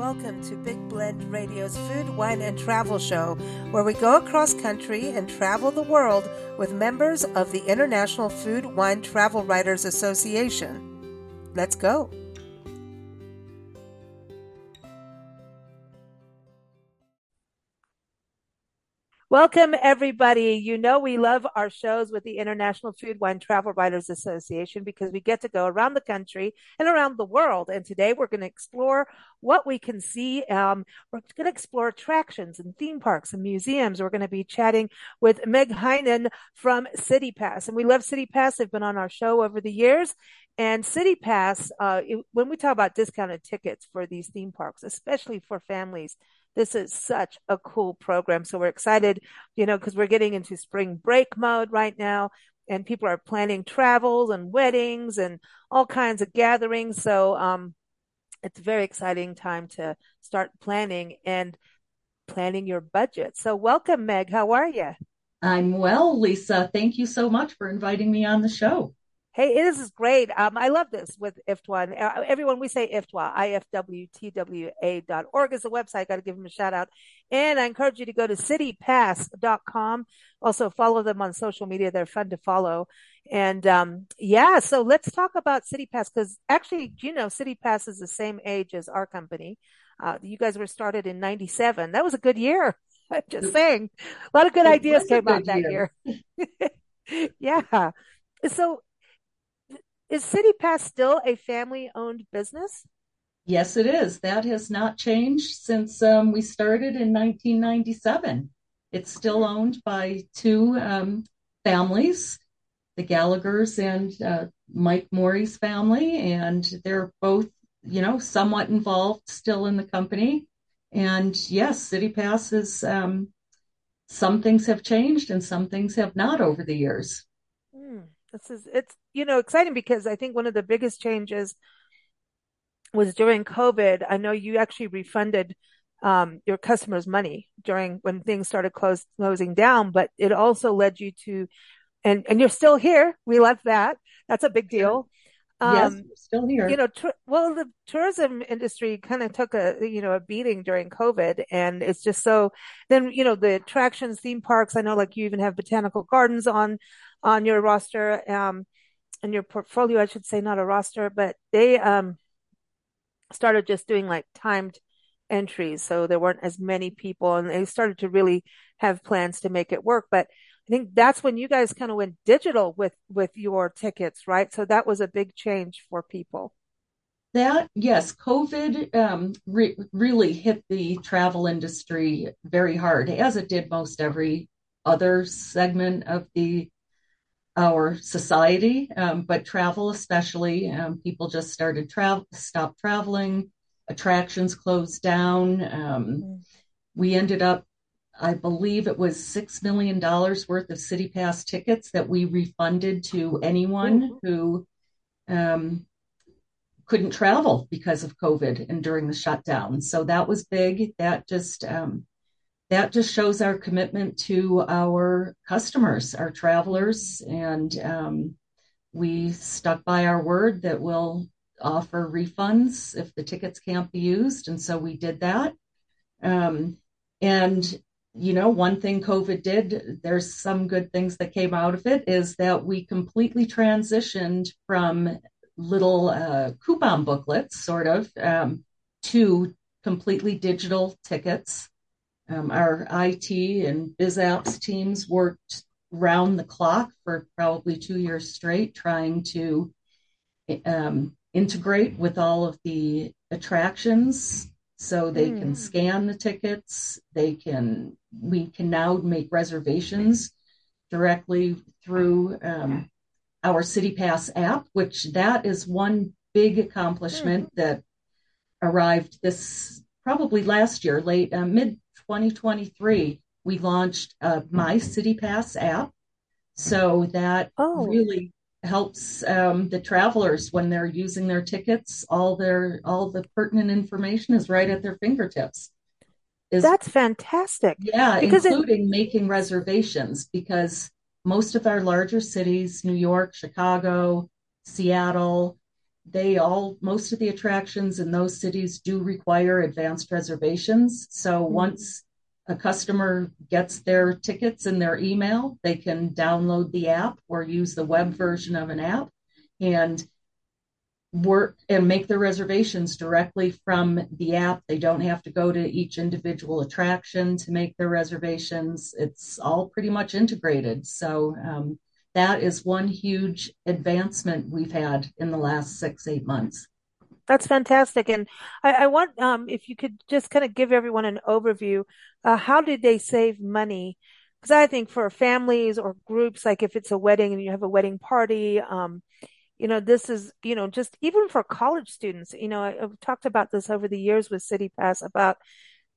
welcome to Big Blend Radio's Food, Wine, and Travel Show, where we go across country and travel the world with members of the International Food, Wine, Travel Writers Association. Let's go. Welcome, everybody. You know, we love our shows with the International Food, Wine, Travel Writers Association because we get to go around the country and around the world. And today we're going to explore what we can see. Um, we're going to explore attractions and theme parks and museums. We're going to be chatting with Meg Heinen from City Pass. And we love City Pass. They've been on our show over the years. And City Pass, uh, it, when we talk about discounted tickets for these theme parks, especially for families, this is such a cool program. So we're excited, you know, because we're getting into spring break mode right now and people are planning travels and weddings and all kinds of gatherings. So, um, it's a very exciting time to start planning and planning your budget. So welcome, Meg. How are you? I'm well, Lisa. Thank you so much for inviting me on the show. Hey, this is great. Um, I love this with IFTWA. Uh, everyone, we say IFTWA, I-F-W-T-W-A dot org is the website. Got to give them a shout out. And I encourage you to go to citypass.com. Also follow them on social media. They're fun to follow. And, um, yeah, so let's talk about City Pass because actually, you know, City Pass is the same age as our company. Uh, you guys were started in 97. That was a good year. I'm just saying a lot of good ideas came out that year. year. yeah. So is City Pass still a family owned business? Yes, it is. That has not changed since um, we started in 1997. It's still owned by two um, families, the Gallagher's and uh, Mike Morey's family, and they're both, you know, somewhat involved still in the company. And yes, City Pass is, um, some things have changed and some things have not over the years. This is, it's you know, exciting because I think one of the biggest changes was during COVID. I know you actually refunded um, your customers' money during when things started close, closing down, but it also led you to, and and you're still here. We love that. That's a big deal. Um, yes, still here. You know, well, the tourism industry kind of took a you know a beating during COVID, and it's just so. Then you know the attractions, theme parks. I know, like you even have botanical gardens on on your roster. Um, in your portfolio, I should say, not a roster, but they um, started just doing like timed entries. So there weren't as many people and they started to really have plans to make it work. But I think that's when you guys kind of went digital with, with your tickets, right? So that was a big change for people. That, yes, COVID um, re- really hit the travel industry very hard, as it did most every other segment of the our society, um, but travel especially. Um, people just started travel, stopped traveling. Attractions closed down. Um, mm-hmm. We ended up, I believe it was six million dollars worth of City Pass tickets that we refunded to anyone mm-hmm. who um, couldn't travel because of COVID and during the shutdown. So that was big. That just um, that just shows our commitment to our customers, our travelers, and um, we stuck by our word that we'll offer refunds if the tickets can't be used, and so we did that. Um, and you know, one thing COVID did, there's some good things that came out of it, is that we completely transitioned from little uh, coupon booklets, sort of, um, to completely digital tickets um, our IT and BizApps teams worked round the clock for probably two years straight, trying to um, integrate with all of the attractions so they mm. can scan the tickets. They can, we can now make reservations directly through um, our City Pass app, which that is one big accomplishment mm. that arrived this probably last year, late uh, mid 2023, we launched a My City Pass app. So that oh. really helps um, the travelers when they're using their tickets. All their all the pertinent information is right at their fingertips. Is, That's fantastic. Yeah, because including it... making reservations because most of our larger cities, New York, Chicago, Seattle, they all most of the attractions in those cities do require advanced reservations. So mm-hmm. once a customer gets their tickets in their email, they can download the app or use the web version of an app and work and make their reservations directly from the app. They don't have to go to each individual attraction to make their reservations. It's all pretty much integrated. So um, that is one huge advancement we've had in the last six, eight months. That's fantastic. And I, I want, um, if you could just kind of give everyone an overview, uh, how did they save money? Because I think for families or groups, like if it's a wedding and you have a wedding party, um, you know, this is, you know, just even for college students, you know, I, have talked about this over the years with City Pass about,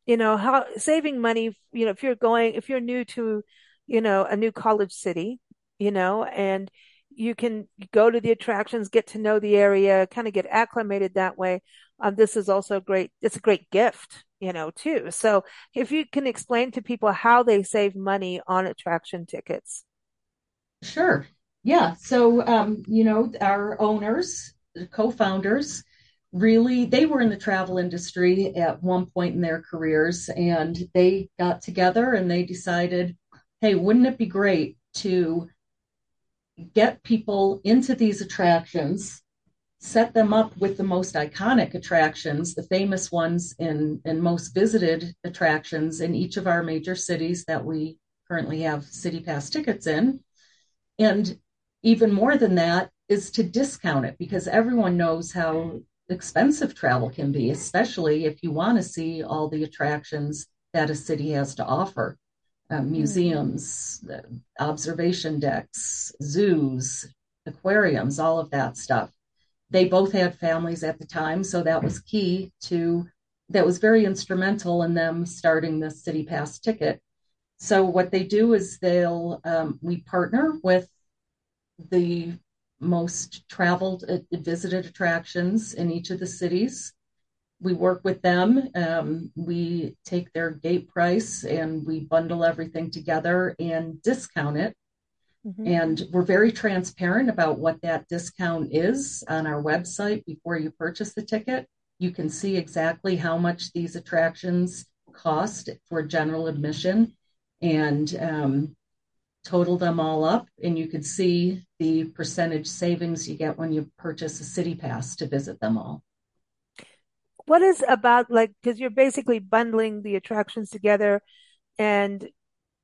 you know, how saving money, you know, if you're going, if you're new to, you know, a new college city, you know, and you can go to the attractions, get to know the area, kind of get acclimated that way. Um, this is also great. It's a great gift, you know, too. So if you can explain to people how they save money on attraction tickets. Sure. Yeah. So, um, you know, our owners, co-founders, really, they were in the travel industry at one point in their careers and they got together and they decided, hey, wouldn't it be great to get people into these attractions, set them up with the most iconic attractions, the famous ones in, and most visited attractions in each of our major cities that we currently have City Pass tickets in. And even more than that is to discount it because everyone knows how expensive travel can be, especially if you want to see all the attractions that a city has to offer. Uh, hmm. museums, observation decks, zoos, aquariums, all of that stuff. They both had families at the time, so that was key to that was very instrumental in them starting the City Pass ticket. So what they do is they'll um, we partner with the most traveled, uh, visited attractions in each of the cities. We work with them. Um, we take their gate price and we bundle everything together and discount it. Mm-hmm. And we're very transparent about what that discount is on our website before you purchase the ticket. You can see exactly how much these attractions cost for general admission. And um, total them all up and you can see the percentage savings you get when you purchase a city pass to visit them all what is about like because you're basically bundling the attractions together and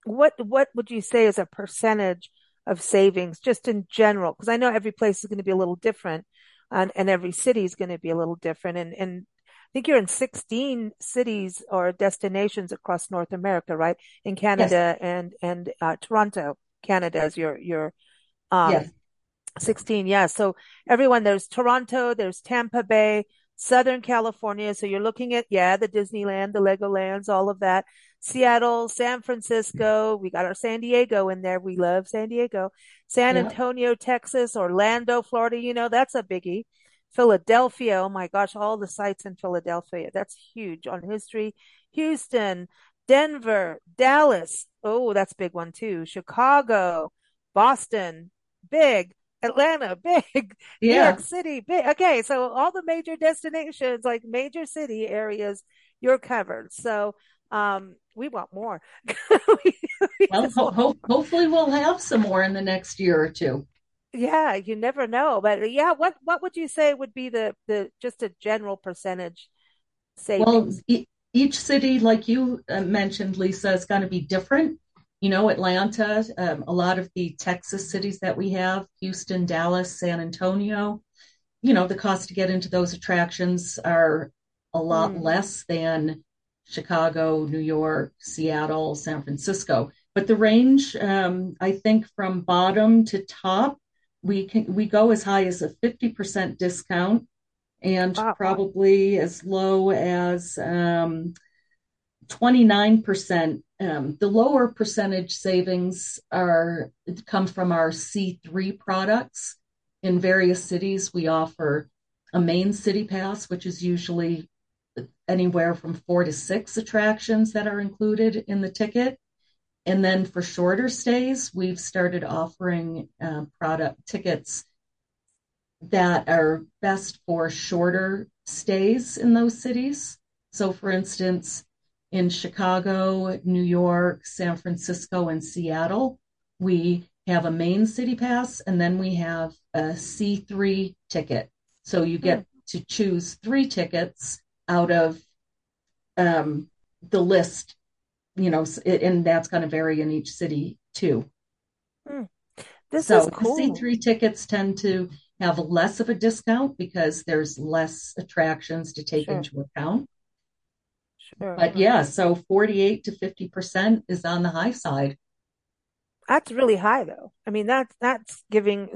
what what would you say is a percentage of savings just in general because i know every place is going to be a little different and, and every city is going to be a little different and and I think you're in 16 cities or destinations across North America, right? In Canada yes. and and uh, Toronto, Canada is your your um, yes. 16. Yeah. So everyone, there's Toronto, there's Tampa Bay, Southern California. So you're looking at yeah, the Disneyland, the Legolands, all of that. Seattle, San Francisco. We got our San Diego in there. We love San Diego. San yeah. Antonio, Texas, Orlando, Florida. You know, that's a biggie. Philadelphia. Oh my gosh, all the sites in Philadelphia. That's huge on history. Houston, Denver, Dallas. Oh, that's big one too. Chicago, Boston, big. Atlanta, big. Yeah. New York City, big. Okay. So all the major destinations, like major city areas, you're covered. So, um, we want more. we, we well, ho- ho- hopefully we'll have some more in the next year or two. Yeah, you never know. But yeah, what what would you say would be the the just a general percentage savings? Well, e- each city, like you uh, mentioned, Lisa, is going to be different. You know, Atlanta, um, a lot of the Texas cities that we have, Houston, Dallas, San Antonio, you know, the cost to get into those attractions are a lot mm. less than Chicago, New York, Seattle, San Francisco. But the range, um, I think, from bottom to top we can we go as high as a 50% discount and wow. probably as low as um, 29%. Um, the lower percentage savings are come from our C3 products. In various cities, we offer a main city pass, which is usually anywhere from four to six attractions that are included in the ticket. And then for shorter stays, we've started offering uh, product tickets that are best for shorter stays in those cities. So, for instance, in Chicago, New York, San Francisco, and Seattle, we have a main city pass and then we have a C3 ticket. So you get to choose three tickets out of um, the list, you know, and that's going to vary in each city too. Hmm. This so is cool. C3 tickets tend to have less of a discount because there's less attractions to take Sure. into account. Sure. But yeah, so 48 to 50% is on the high side. That's really high though. I mean, that's, that's giving,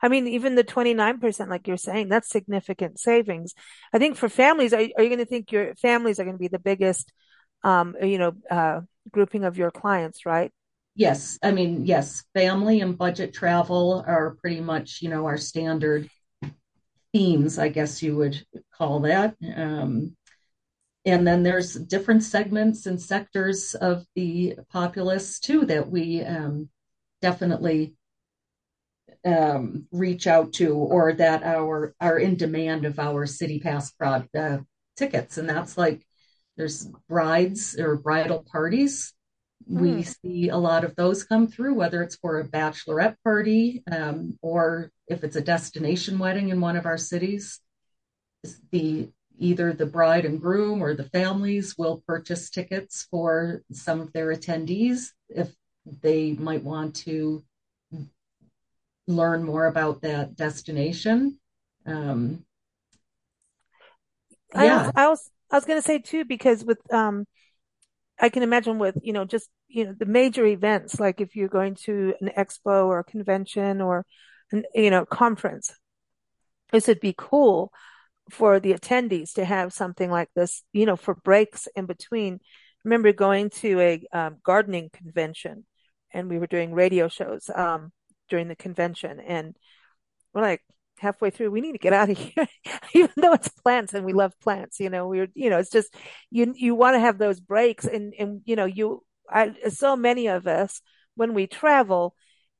I mean, even the 29%, like you're saying, that's significant savings. I think for families, are, are you going to think your families are going to be the biggest, um, you know, uh, grouping of your clients, right? Yes, I mean, yes, family and budget travel are pretty much, you know, our standard themes, I guess you would call that. Um, and then there's different segments and sectors of the populace too that we um, definitely um, reach out to or that our are in demand of our city pass prod uh, tickets. And that's like there's brides or bridal parties. We Hmm. see a lot of those come through whether it's for a bachelorette party um, or if it's a destination wedding in one of our cities. The either the bride and groom or the families will purchase tickets for some of their attendees if they might want to learn more about that destination. Um, I was, yeah, I was, I was going to say too, because with, um, I can imagine with, you know, just, you know, the major events, like if you're going to an expo or a convention or an, you know, conference, this would be cool for the attendees to have something like this, you know, for breaks in between. I remember going to a um, gardening convention and we were doing radio shows um, during the convention and we're like halfway through, we need to get out of here, even though it's plants and we love plants. You know, we're, you know, it's just you you want to have those breaks, and and you know, you, I, so many of us when we travel,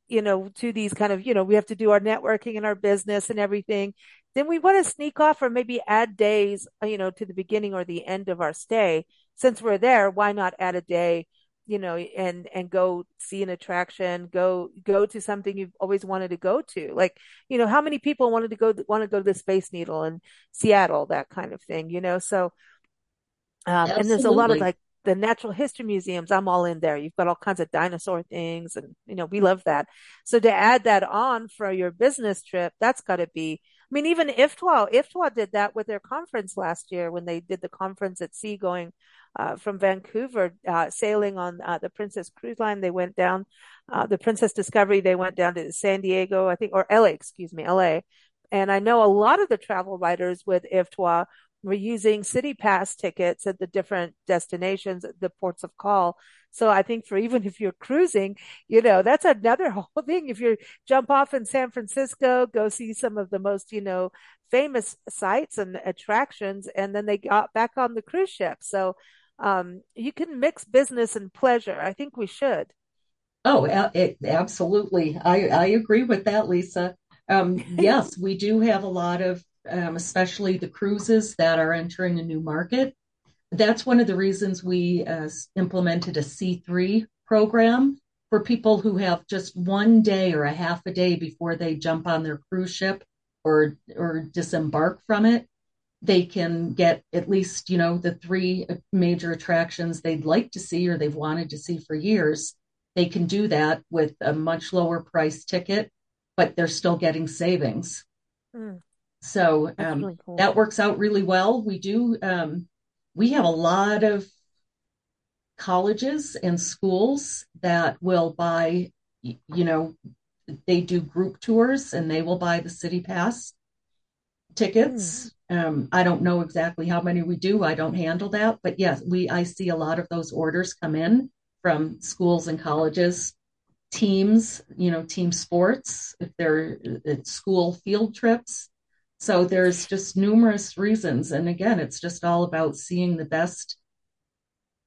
you know, to these kind of, you know, we have to do our networking and our business and everything. Then we want to sneak off or maybe add days, you know, to the beginning or the end of our stay. Since we're there, why not add a day? you know, and and go see an attraction, go go to something you've always wanted to go to. Like, you know, how many people wanted to go want to go to the Space Needle in Seattle, that kind of thing, you know? So, um, and there's a lot of like the natural history museums. I'm all in there. You've got all kinds of dinosaur things, and you know, we love that. So to add that on for your business trip, that's got to be. I mean, even IFTWA, IFTWA did that with their conference last year when they did the conference at sea going uh, from Vancouver, uh, sailing on uh, the Princess Cruise Line. They went down, uh, the Princess Discovery. They went down to San Diego, I think, or LA, excuse me, LA. And I know a lot of the travel writers with IFTWA were using city pass tickets at the different destinations, the ports of call. So I think for even if you're cruising, you know, that's another whole thing. If you jump off in San Francisco, go see some of the most, you know, famous sites and attractions, and then they got back on the cruise ship. So um, you can mix business and pleasure. I think we should. Oh, it, absolutely. I, I agree with that, Lisa. Um, yes, we do have a lot of, um, especially the cruises that are entering a new market. That's one of the reasons we uh, implemented a C3 program for people who have just one day or a half a day before they jump on their cruise ship or or disembark from it. They can get at least, you know, the three major attractions they'd like to see or they've wanted to see for years. They can do that with a much lower price ticket, but they're still getting savings. Mm, So um, really cool. that works out really well. We do um, we have a lot of colleges and schools that will buy, you know, they do group tours and they will buy the city pass Mm, tickets. Um, I don't know exactly how many we do. I don't handle that, but yes, we I see a lot of those orders come in from schools and colleges, teams, you know, team sports, if they're at school field trips. So there's just numerous reasons. And again, it's just all about seeing the best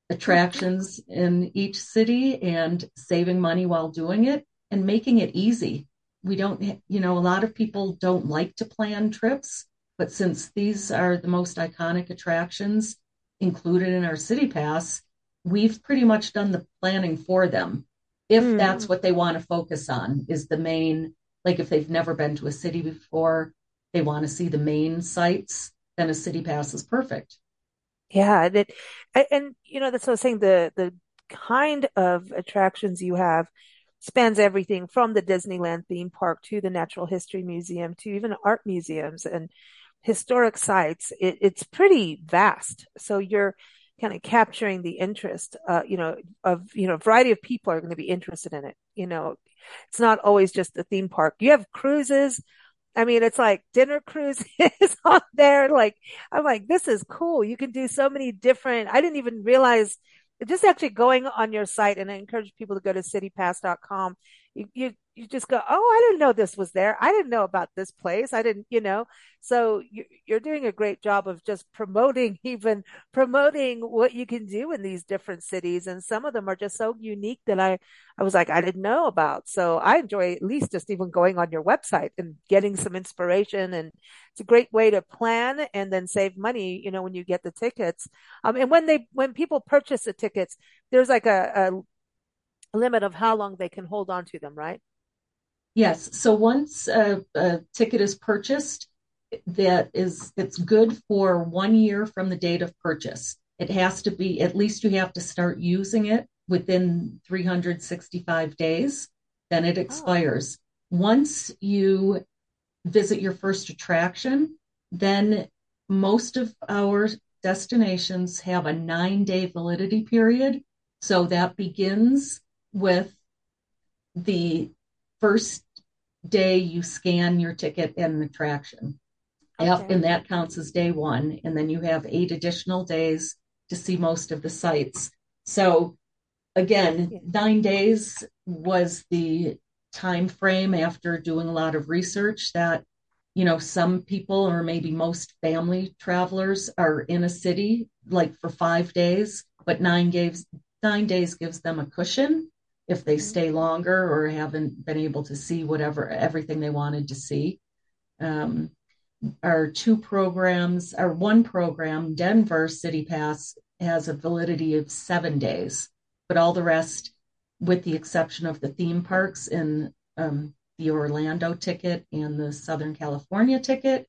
attractions in each city and saving money while doing it and making it easy. we don't, you know, a lot of people don't like to plan trips, but since these are the most iconic attractions included in our city pass, we've pretty much done the planning for them. If mm. that's what they want to focus on, is the main, like if they've never been to a city before, they want to see the main sites, then a city pass is perfect. Yeah, and, and you know that's what I was saying. The the kind of attractions you have spans everything from the Disneyland theme park to the Natural History Museum to even art museums and historic sites. It, it's pretty vast. So you're kind of capturing the interest, uh, you know, of, you know, a variety of people are going to be interested in it. You know, it's not always just the theme park. You have cruises. I mean, it's like dinner cruises on there. Like, I'm like, this is cool. You can do so many different, I didn't even realize just actually going on your site and I encourage people to go to citypass.com. You, you, you just go, Oh, I didn't know this was there. I didn't know about this place. I didn't, you know, so you, you're doing a great job of just promoting, even promoting what you can do in these different cities. And some of them are just so unique that I, I was like, I didn't know about. So I enjoy at least just even going on your website and getting some inspiration. And it's a great way to plan and then save money, you know, when you get the tickets. Um, and when they, when people purchase the tickets, there's like a, a limit of how long they can hold on to them, right? Yes. So once a, a ticket is purchased, that is it's good for one year from the date of purchase. It has to be at least you have to start using it within 365 days, then it oh. expires. Oh. Once you visit your first attraction, then most of our destinations have a nine day validity period. So that begins with the first day you scan your ticket in an attraction. Okay. And that counts as day one. And then you have eight additional days to see most of the sites. So again, nine days was the time frame after doing a lot of research that you know some people or maybe most family travelers are in a city like for five days but nine gives nine days gives them a cushion if they mm-hmm. stay longer or haven't been able to see whatever everything they wanted to see um, our two programs, our one program, Denver City Pass, has a validity of seven days, but all the rest, with the exception of the theme parks and um, the Orlando ticket and the Southern California ticket,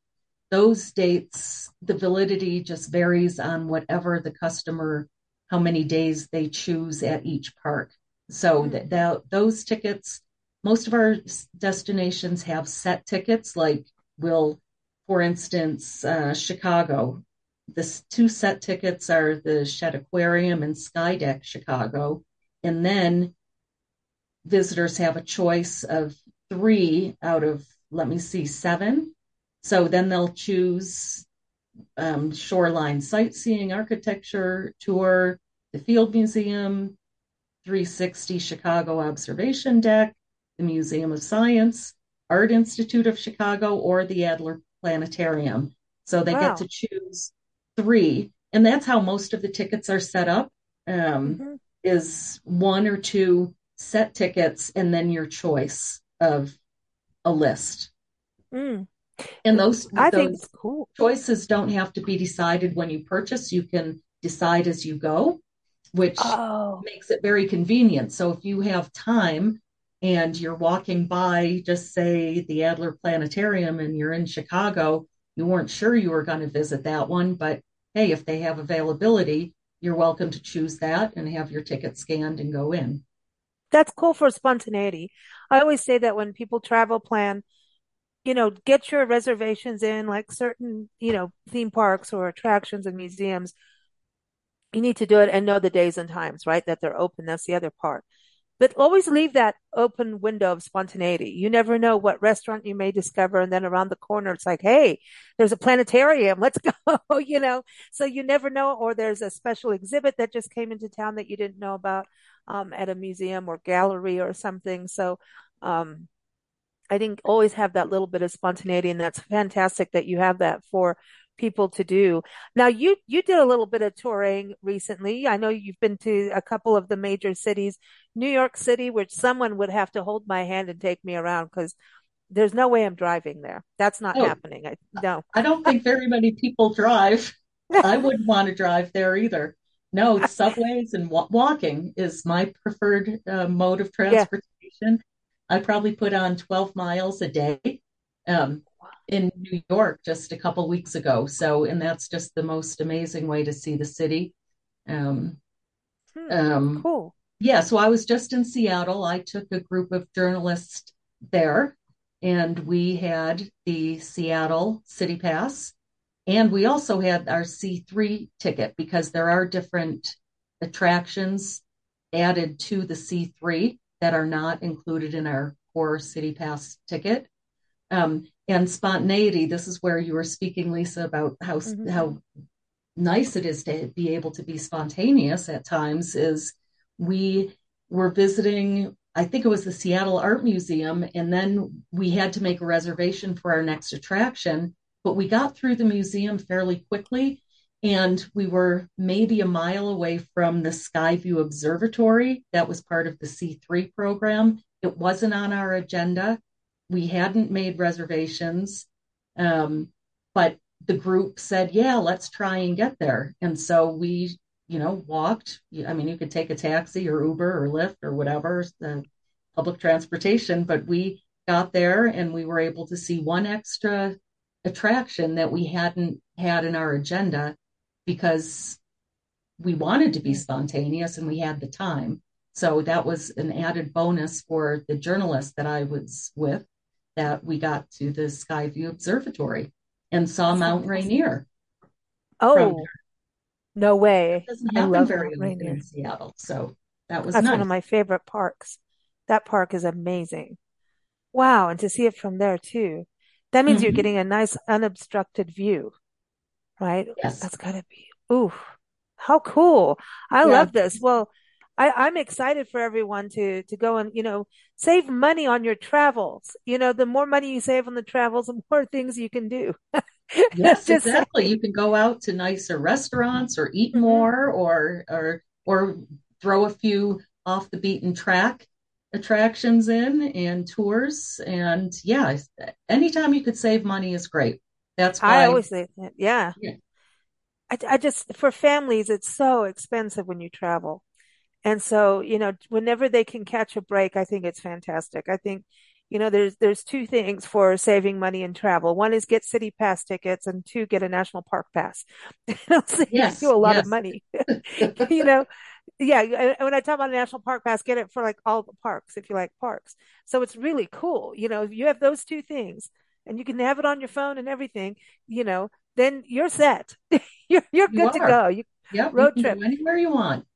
those dates, the validity just varies on whatever the customer, how many days they choose at each park. So mm-hmm. that those tickets, most of our destinations have set tickets, like we'll for instance, uh, Chicago, the two set tickets are the Shedd Aquarium and Skydeck Chicago. And then visitors have a choice of three out of, let me see, seven. So then they'll choose um, shoreline sightseeing architecture tour, the Field Museum, 360 Chicago Observation Deck, the Museum of Science, Art Institute of Chicago, or the Adler planetarium. So they wow. get to choose three. And that's how most of the tickets are set up. Um, mm-hmm. Is one or two set tickets and then your choice of a list. Mm. And those, I those think cool. choices don't have to be decided when you purchase. You can decide as you go, which oh. makes it very convenient. So if you have time and you're walking by, just say the Adler Planetarium, and you're in Chicago, you weren't sure you were going to visit that one, but hey, if they have availability, you're welcome to choose that and have your ticket scanned and go in. That's cool for spontaneity. I always say that when people travel plan, you know, get your reservations in like certain, you know, theme parks or attractions and museums. You need to do it and know the days and times, right? That they're open. That's the other part but always leave that open window of spontaneity. You never know what restaurant you may discover. And then around the corner, it's like, Hey, there's a planetarium. Let's go, you know, so you never know. Or there's a special exhibit that just came into town that you didn't know about, um, at a museum or gallery or something. So, um, I think always have that little bit of spontaneity. And that's fantastic that you have that for people to do. Now you you did a little bit of touring recently. I know you've been to a couple of the major cities, New York City, which someone would have to hold my hand and take me around because there's no way I'm driving there. That's not Oh, happening. I no. I don't think very many people drive. I wouldn't want to drive there either. No, subways and wa walking is my preferred uh, mode of Yeah. transportation. I probably put on 12 miles a day um, in New York just a couple weeks ago. So, and that's just the most amazing way to see the city. Um, Hmm. um, Cool. yeah, so I was just in Seattle. I took a group of journalists there, and we had the Seattle City Pass, and we also had our C3 ticket because there are different attractions added to the C3 that are not included in our core City Pass ticket. Um, and spontaneity, this is where you were speaking, Lisa, about how hmm how nice it is to be able to be spontaneous at times is we were visiting i think it was the seattle art museum and then we had to make a reservation for our next attraction but we got through the museum fairly quickly and we were maybe a mile away from the skyview observatory. That was part of the c3 program. It wasn't on our agenda we hadn't made reservations um, but the group said, yeah, let's try and get there. And so we, you know, walked. I mean, you could take a taxi or Uber or Lyft or whatever, the public transportation, but we got there and we were able to see one extra attraction that we hadn't had in our agenda because we wanted to be spontaneous and we had the time. So that was an added bonus for the journalist that I was with that we got to the Skyview Observatory and saw Mount. Rainier Oh, no It way. doesn't I happen love very often in Seattle, so that was That's one of my favorite parks. That park is amazing. Wow, and to see it from there too. That means you're hmm getting a nice unobstructed view, right? Yes. That's gotta be, ooh, how cool. I Yeah. love this. Well, I, I'm excited for everyone to to go and, you know, save money on your travels. You know, the more money you save on the travels, the more things you can do. Yes, Just exactly. saying. You can go out to nicer restaurants or eat hmm more or or or throw a few off the beaten track attractions in and tours. And yeah, anytime you could save money is great. That's why I always say that. Yeah. yeah, I, I just, for families, it's so expensive when you travel. And so, you know, whenever they can catch a break, I think it's fantastic. I think, you know, there's there's two things for saving money in travel. One is get city pass tickets, and two, get a national park pass. It'll save you yes, a lot of money. You know, yeah. And when I talk about a national park pass, get it for like all the parks if you like parks. So it's really cool. You know, if you have those two things, and you can have it on your phone and everything, you know, then you're set. You're you're You good to go. You Yep, you road go trip. anywhere you want.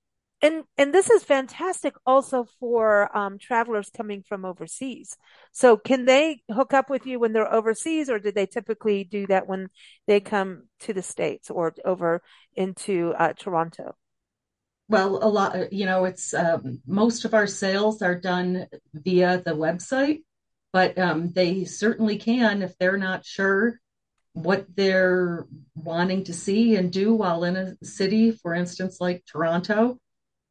And and this is fantastic also for um, travelers coming from overseas. So can they hook up with you when they're overseas, or do they typically do that when they come to the States or over into uh, Toronto? Well, a lot, you know, it's um, most of our sales are done via the website, but um, they certainly can if they're not sure what they're wanting to see and do while in a city, for instance, like Toronto.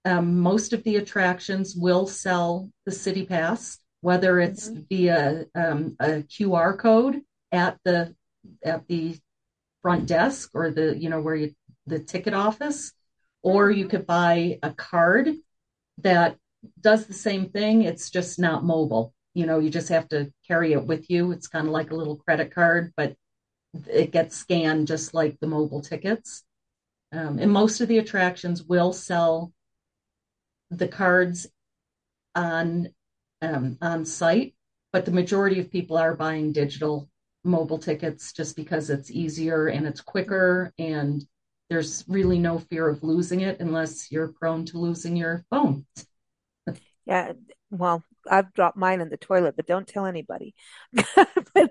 Um, most of the attractions will sell the city pass, whether it's hmm via um, a QR code at the at the front desk or the you know where you the ticket office, or you hmm could buy a card that does the same thing. It's just not mobile. You know, you just have to carry it with you. It's kind of like a little credit card, but it gets scanned just like the mobile tickets. Um, and most of the attractions will sell the cards on um, on site, but the majority of people are buying digital mobile tickets just because it's easier and it's quicker and there's really no fear of losing it unless you're prone to losing your phone. Yeah. Well, I've dropped mine in the toilet, but don't tell anybody.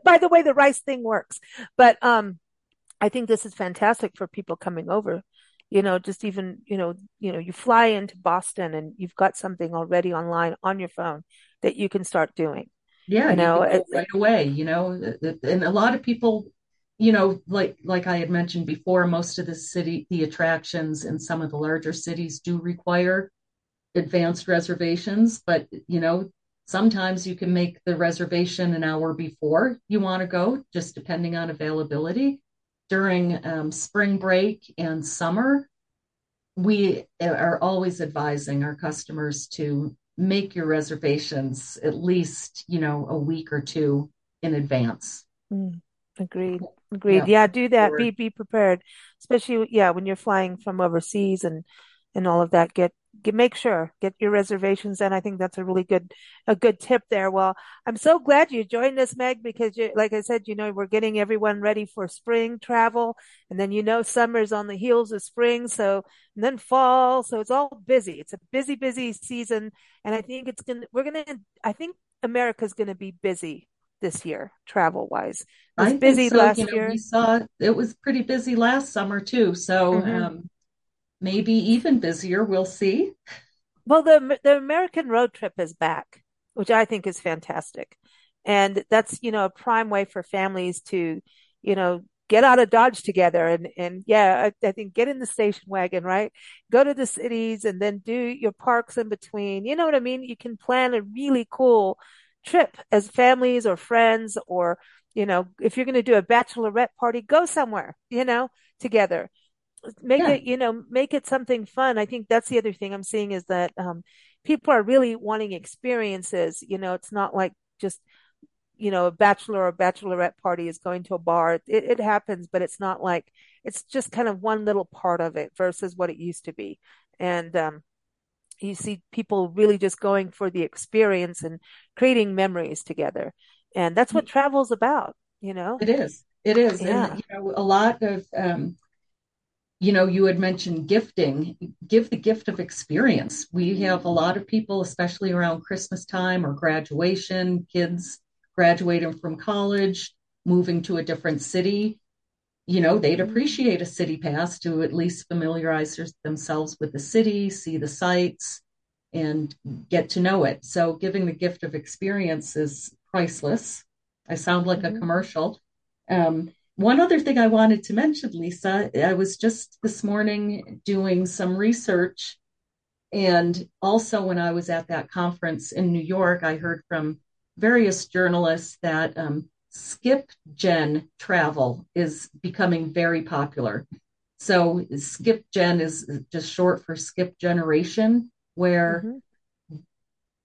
By the way, the rice thing works. But um, I think this is fantastic for people coming over. You know, just even, you know, you know, you fly into Boston and you've got something already online on your phone that you can start doing. Yeah, You you know, go right away, you know, and a lot of people, you know, like like I had mentioned before, most of the city, the attractions in some of the larger cities do require advanced reservations, but you know, Sometimes you can make the reservation an hour before you want to go, just depending on availability. During um, spring break and summer, we are always advising our customers to make your reservations at least, you know, a week or two in advance. Mm, agreed. Agreed. Yeah, yeah do that. Sure. Be be prepared, especially yeah when you're flying from overseas and and all of that. Get get make sure get your reservations in. I think that's a really good a good tip there. Well, I'm so glad you joined us, Meg, because you, like I said, you know we're getting everyone ready for spring travel, and then you know summer's on the heels of spring, so and then fall, so it's all busy. It's a busy, busy season, and I think it's gonna we're gonna I think America's gonna be busy this year, travel wise. It was I busy so. last you know, year. We saw it was pretty busy last summer too. So mm-hmm. um, maybe even busier. We'll see. Well, the the American road trip is back, which I think is fantastic, and that's you know a prime way for families to, you know, get out of Dodge together and and yeah, I, I, think get in the station wagon, right? Go to the cities and then do your parks in between. You know what I mean? You can plan a really cool trip as families or friends or you know if you're going to do a bachelorette party, go somewhere, you know, together make yeah. it you know make it something fun. I think that's the other thing i'm seeing is that um, people are really wanting experiences. You know it's not like just you know a bachelor or bachelorette party is going to a bar. It, it happens but it's not like it's just kind of one little part of it versus what it used to be. And um, you see people really just going for the experience and creating memories together. And that's what mm. travel's about you know? It is. It is. Yeah. and you know a lot of um, you know, you had mentioned gifting, give the gift of experience. We have a lot of people, especially around Christmas time or graduation, kids graduating from college, moving to a different city. You know, they'd mm-hmm. appreciate a city pass to at least familiarize themselves with the city, see the sights, and get to know it. So, giving the gift of experience is priceless. I sound like mm-hmm. a commercial. Um, one other thing I wanted to mention, Lisa, I was just this morning doing some research. And also, when I was at that conference in New York, I heard from various journalists that um, skip gen travel is becoming very popular. So, skip gen is just short for skip generation, where mm-hmm.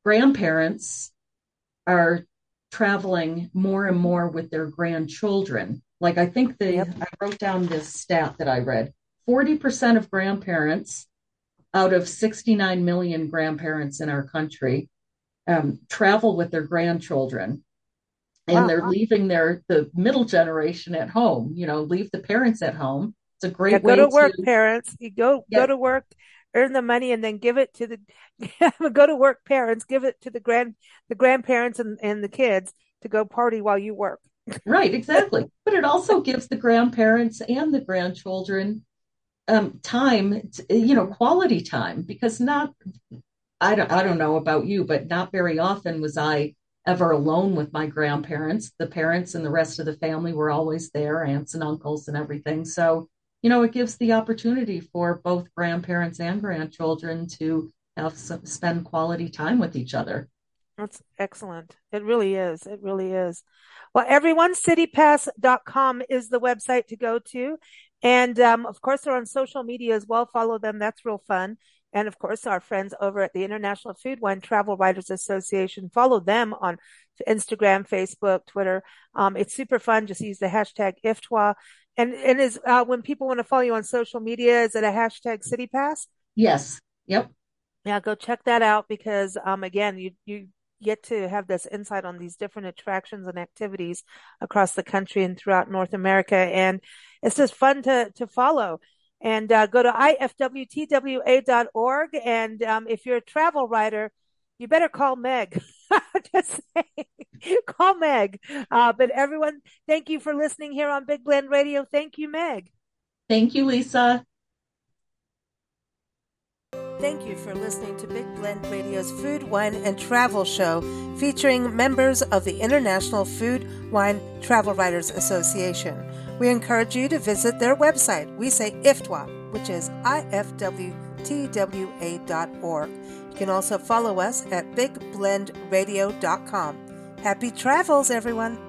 grandparents are traveling more and more with their grandchildren like I think the yep. I wrote down this stat that I read. 40% of grandparents out of 69 million grandparents in our country um, travel with their grandchildren and wow. they're leaving their the middle generation at home you know leave the parents at home it's a great yeah, way go to work parents you go yeah. go to work earn the money and then give it to the go to work parents give it to the grand the grandparents and, and the kids to go party while you work right, exactly. But it also gives the grandparents and the grandchildren um, time, to, you know, quality time, because not, I don't, I don't know about you, but not very often was I ever alone with my grandparents. The parents and the rest of the family were always there, aunts and uncles and everything. So, you know, it gives the opportunity for both grandparents and grandchildren to have some, spend quality time with each other. That's excellent. It really is. It really is. Well, everyone, citypass.com is the website to go to. And, um, of course, they're on social media as well. Follow them. That's real fun. And of course, our friends over at the International Food Wine Travel Writers Association, follow them on Instagram, Facebook, Twitter. Um, it's super fun. Just use the hashtag IFTWA. And, and is, uh, when people want to follow you on social media, is it a hashtag CityPass? Yes. Yep. Yeah, go check that out because, um, again, you, you get to have this insight on these different attractions and activities across the country and throughout North America. And it's just fun to, to follow. And uh, go to ifwtwa.org. And um, if you're a travel writer, you better call Meg. just call Meg. Uh, but everyone, thank you for listening here on Big Blend Radio. Thank you, Meg. Thank you, Lisa. Thank you for listening to Big Blend Radio's Food, Wine, and Travel Show featuring members of the International Food, Wine, Travel Writers Association. We encourage you to visit their website. We say IFTWA, which is ifwtwa.org. You can also follow us at bigblendradio.com. Happy travels, everyone!